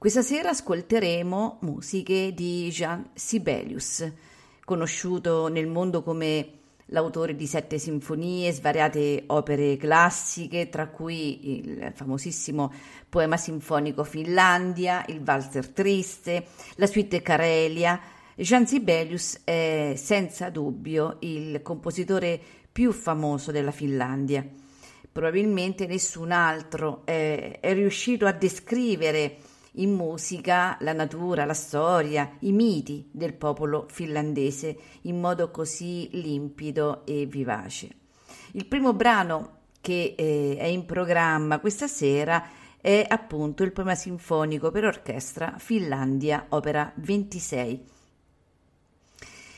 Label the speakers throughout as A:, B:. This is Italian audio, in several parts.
A: Questa sera ascolteremo musiche di Jean Sibelius, conosciuto nel mondo come l'autore di sette sinfonie, svariate opere classiche, tra cui il famosissimo poema sinfonico Finlandia, il valzer triste, la suite Carelia. Jean Sibelius è senza dubbio il compositore più famoso della Finlandia. Probabilmente nessun altro è, è riuscito a descrivere in musica la natura, la storia, i miti del popolo finlandese in modo così limpido e vivace. Il primo brano che eh, è in programma questa sera è appunto il poema sinfonico per orchestra Finlandia, opera 26.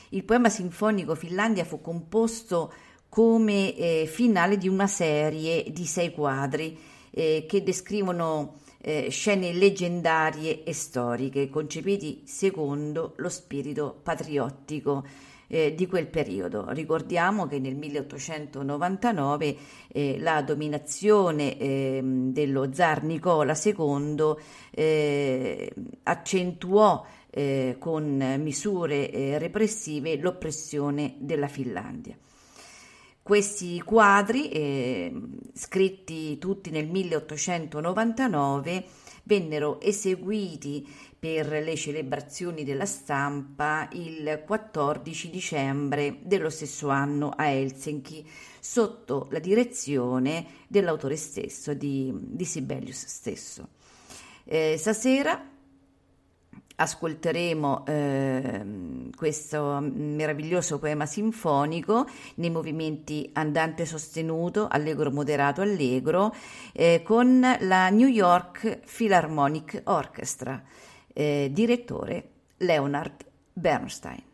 A: Il poema sinfonico Finlandia fu composto come eh, finale di una serie di sei quadri eh, che descrivono eh, scene leggendarie e storiche concepiti secondo lo spirito patriottico eh, di quel periodo. Ricordiamo che nel 1899 eh, la dominazione ehm, dello zar Nicola II eh, accentuò eh, con misure eh, repressive l'oppressione della Finlandia. Questi quadri, eh, scritti tutti nel 1899, vennero eseguiti per le celebrazioni della stampa il 14 dicembre dello stesso anno a Helsinki, sotto la direzione dell'autore stesso, di, di Sibelius stesso. Eh, stasera ascolteremo eh, questo meraviglioso poema sinfonico nei movimenti andante sostenuto, allegro moderato, allegro, eh, con la New York Philharmonic Orchestra, eh, direttore Leonard Bernstein.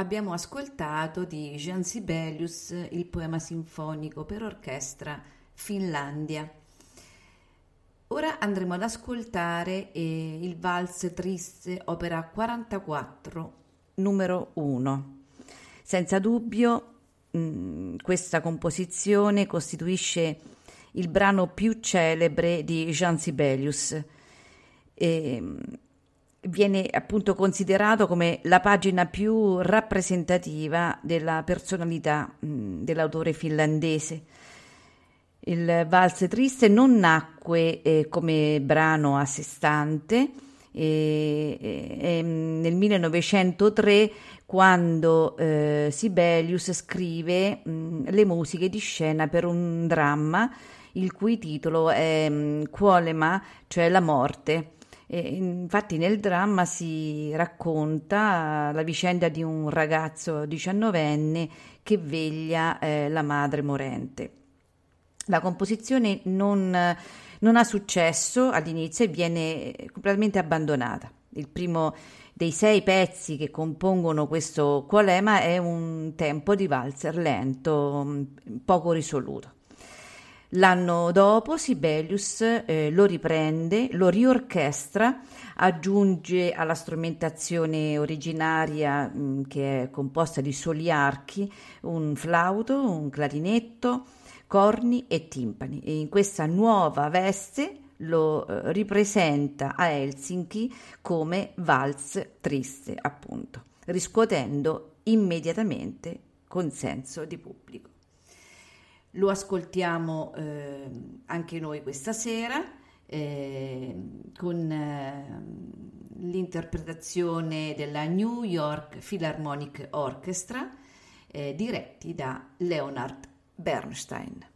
A: Abbiamo ascoltato di Jean Sibelius il poema sinfonico per orchestra Finlandia. Ora andremo ad ascoltare eh, il valse triste opera 44 numero 1. Senza dubbio mh, mm, questa composizione costituisce il brano più celebre di Jean Sibelius. E, viene appunto considerato come la pagina più rappresentativa della personalità mh, dell'autore finlandese. Il valse triste non nacque eh, come brano a sé stante eh, eh, nel 1903 quando Sibelius scrive mh, le musiche di scena per un dramma il cui titolo è mh, Quolema, cioè la morte. E infatti nel dramma si racconta la vicenda di un ragazzo diciannovenne che veglia eh, la madre morente. La composizione non, non ha successo all'inizio e viene completamente abbandonata. Il primo dei sei pezzi che compongono questo qualema è un tempo di valzer lento, poco risoluto. L'anno dopo Sibelius eh, lo riprende, lo riorchestra, aggiunge alla strumentazione originaria mh, mm, che è composta di soli archi un flauto, un clarinetto, corni e timpani e in questa nuova veste lo eh, ripresenta a Helsinki come valz triste appunto, riscuotendo immediatamente consenso di pubblico. Lo ascoltiamo eh, anche noi questa sera eh, con eh, l'interpretazione della New York Philharmonic Orchestra eh, diretti da Leonard Bernstein.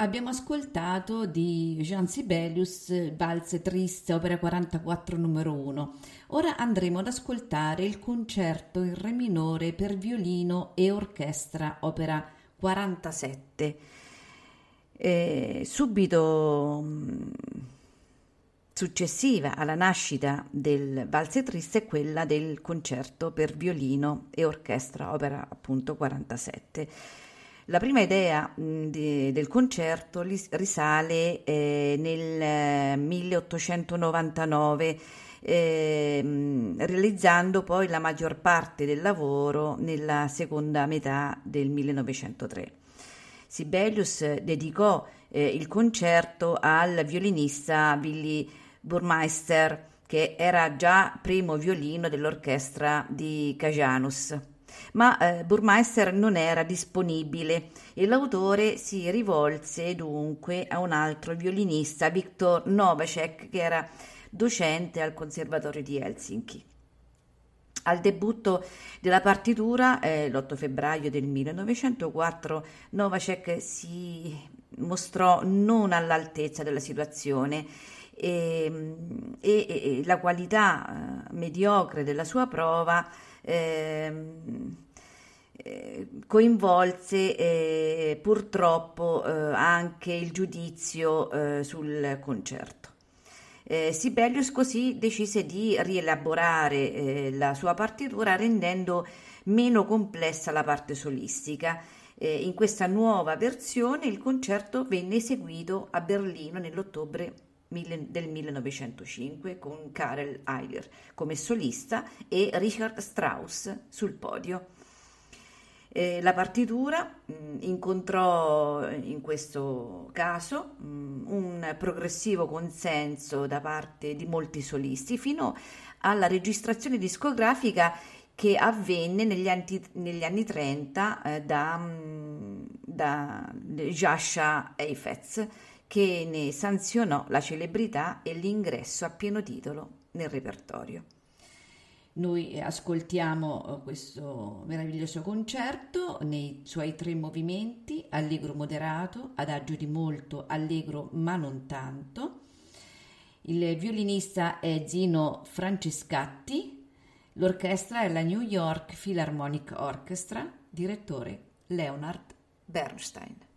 A: Abbiamo ascoltato di Jean Sibelius Valse Triste, opera 44 numero 1. Ora andremo ad ascoltare il concerto in re minore per violino e orchestra, opera 47. Eh, subito mm, successiva alla nascita del Valse Triste è quella del concerto per violino e orchestra, opera appunto 47. La prima idea di, del concerto risale eh, nel 1899, eh, realizzando poi la maggior parte del lavoro nella seconda metà del 1903. Sibelius dedicò eh, il concerto al violinista Willy Burmeister, che era già primo violino dell'orchestra di Cajanus ma eh, Burmeister non era disponibile e l'autore si rivolse dunque a un altro violinista, Viktor Novacek, che era docente al Conservatorio di Helsinki. Al debutto della partitura, eh, l'8 febbraio del 1904, Novacek si mostrò non all'altezza della situazione e, e, e la qualità eh, mediocre della sua prova Ehm, coinvolse eh, purtroppo eh, anche il giudizio eh, sul concerto. Eh, Sibelius così decise di rielaborare eh, la sua partitura rendendo meno complessa la parte solistica. in questa nuova versione il concerto venne eseguito a Berlino nell'ottobre del 1905 con Karel Eiler come solista e Richard Strauss sul podio. Eh, la partitura mh, mm, incontrò in questo caso mh, mm, un progressivo consenso da parte di molti solisti fino alla registrazione discografica che avvenne negli anni, negli anni 30 eh, da, mm, da Jascha Heifetz che ne sanzionò la celebrità e l'ingresso a pieno titolo nel repertorio. Noi ascoltiamo eh, questo meraviglioso concerto nei suoi tre movimenti, allegro moderato, adagio di molto, allegro ma non tanto. Il violinista è Zino Francescatti, l'orchestra è la New York Philharmonic Orchestra, direttore Leonard Bernstein.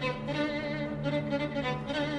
A: Thank you.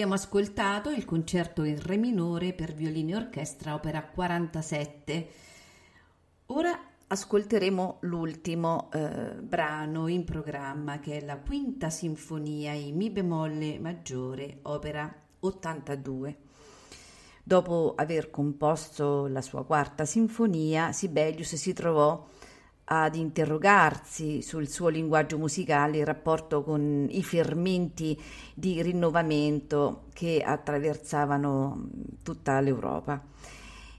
B: Abbiamo ascoltato il concerto in Re minore per violino e orchestra, opera 47.
A: Ora ascolteremo l'ultimo eh, brano in programma, che è la quinta sinfonia in Mi bemolle maggiore, opera 82. Dopo aver composto la sua quarta sinfonia, Sibelius si trovò ad interrogarsi sul suo linguaggio musicale in rapporto con i fermenti di rinnovamento che attraversavano tutta l'Europa.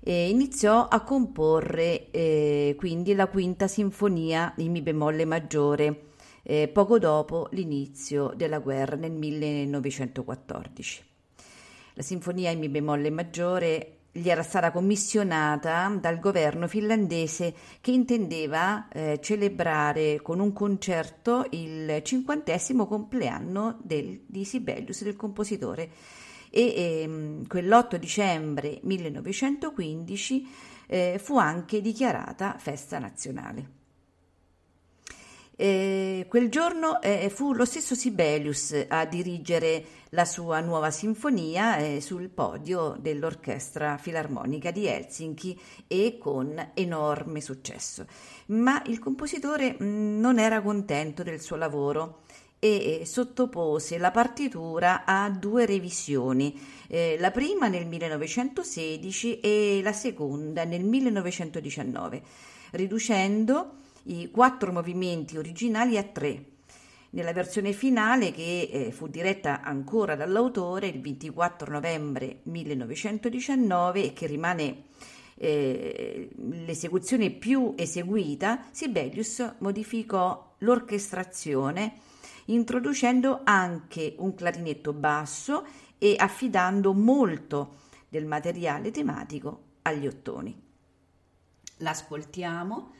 A: E iniziò a comporre eh, quindi la quinta sinfonia in Mi bemolle maggiore eh, poco dopo l'inizio della guerra nel 1914. La sinfonia in Mi bemolle maggiore gli era stata commissionata dal governo finlandese che intendeva eh, celebrare con un concerto il cinquantesimo compleanno del, di Sibelius, del compositore. E ehm, quell'8 dicembre 1915 eh, fu anche dichiarata festa nazionale. Eh, quel giorno eh, fu lo stesso Sibelius a dirigere la sua nuova sinfonia eh, sul podio dell'Orchestra Filarmonica di Helsinki e con enorme successo. Ma il compositore mm, non era contento del suo lavoro e sottopose la partitura a due revisioni, eh, la prima nel 1916 e la seconda nel 1919, riducendo i quattro movimenti originali a tre. Nella versione finale, che eh, fu diretta ancora dall'autore il 24 novembre 1919 e che rimane eh, l'esecuzione più eseguita, Sibelius modificò l'orchestrazione introducendo anche un clarinetto basso e affidando molto del materiale tematico agli ottoni. L'ascoltiamo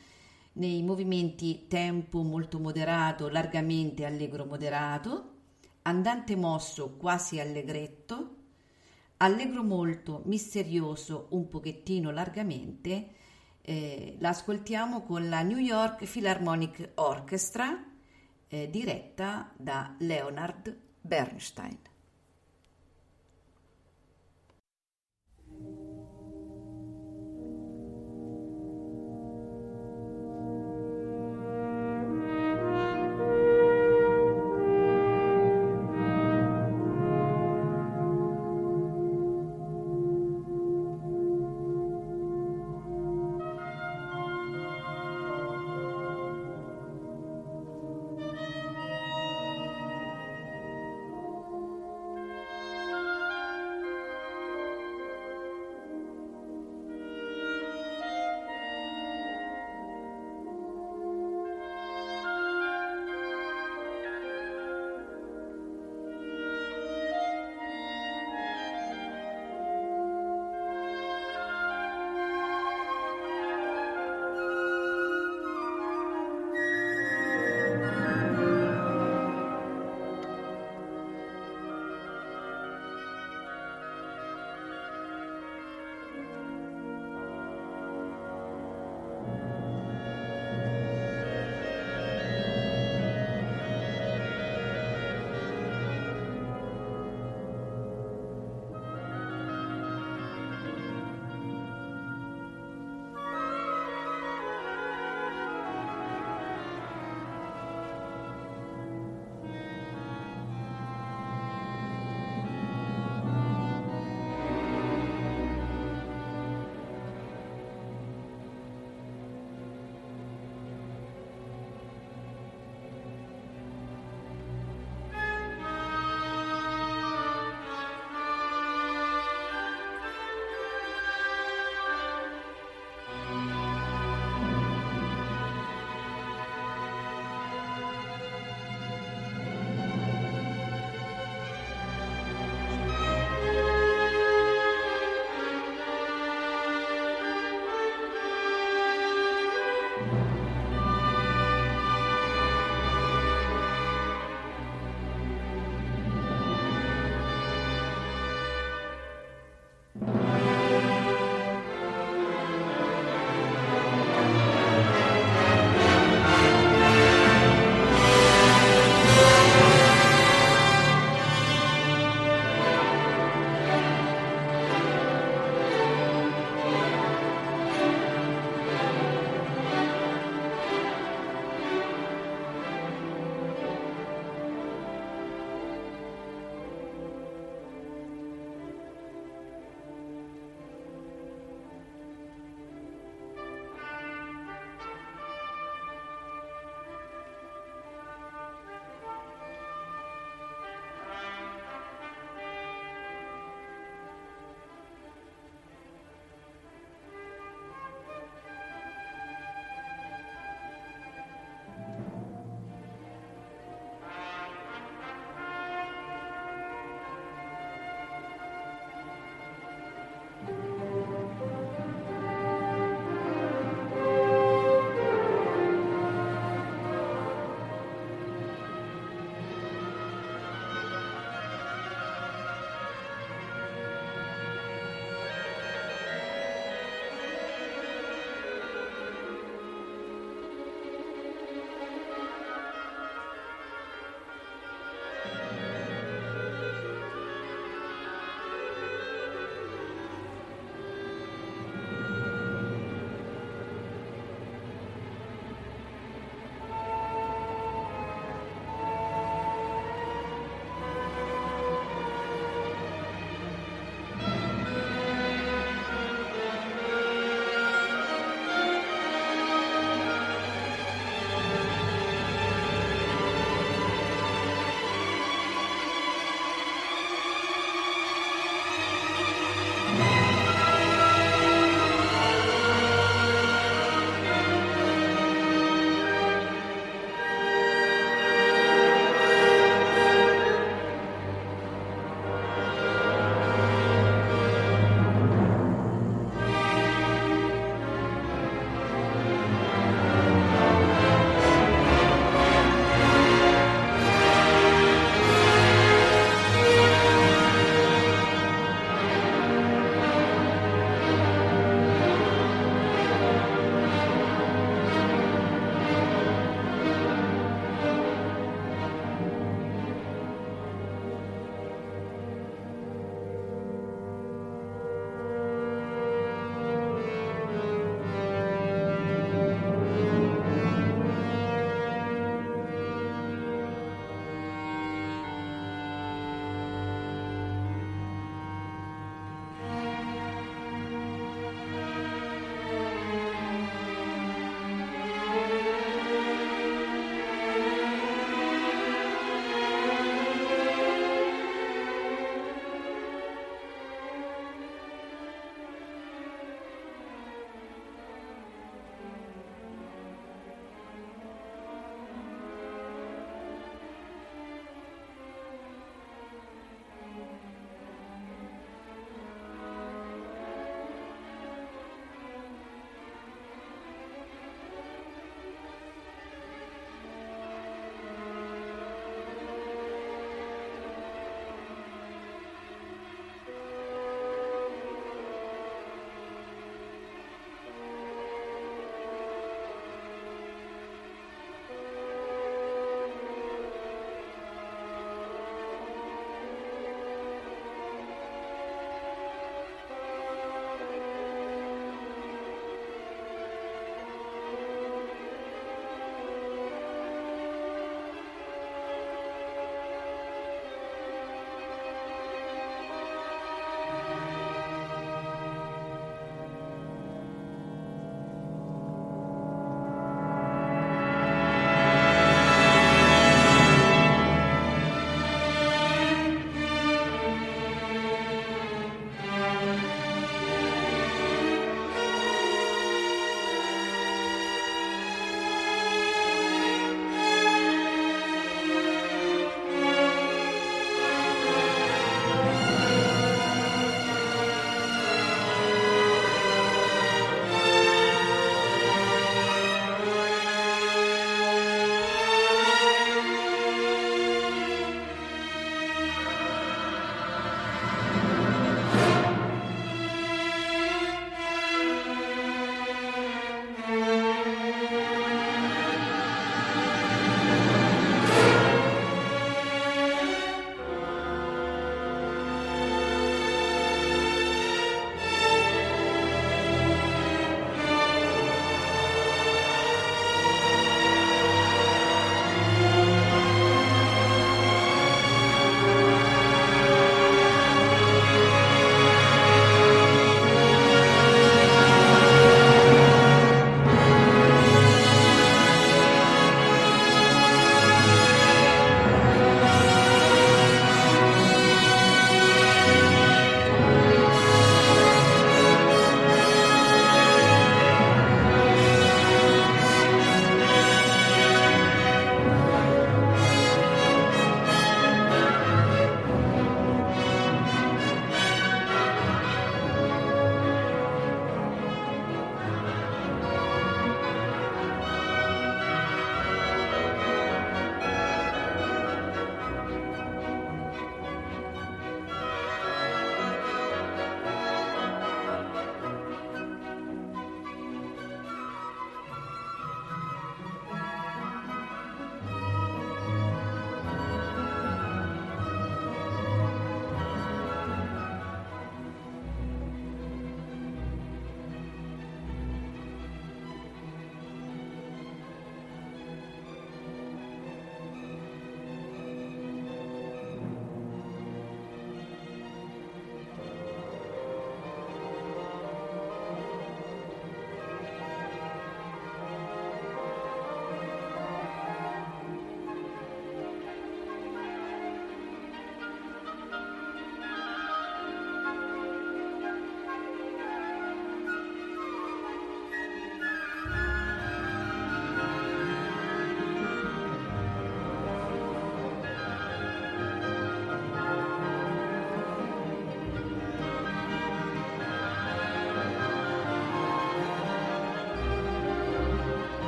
A: nei movimenti tempo molto moderato, largamente allegro moderato, andante mosso quasi allegretto, allegro molto misterioso un pochettino largamente, eh, l'ascoltiamo con la New York Philharmonic Orchestra eh, diretta da Leonard Bernstein.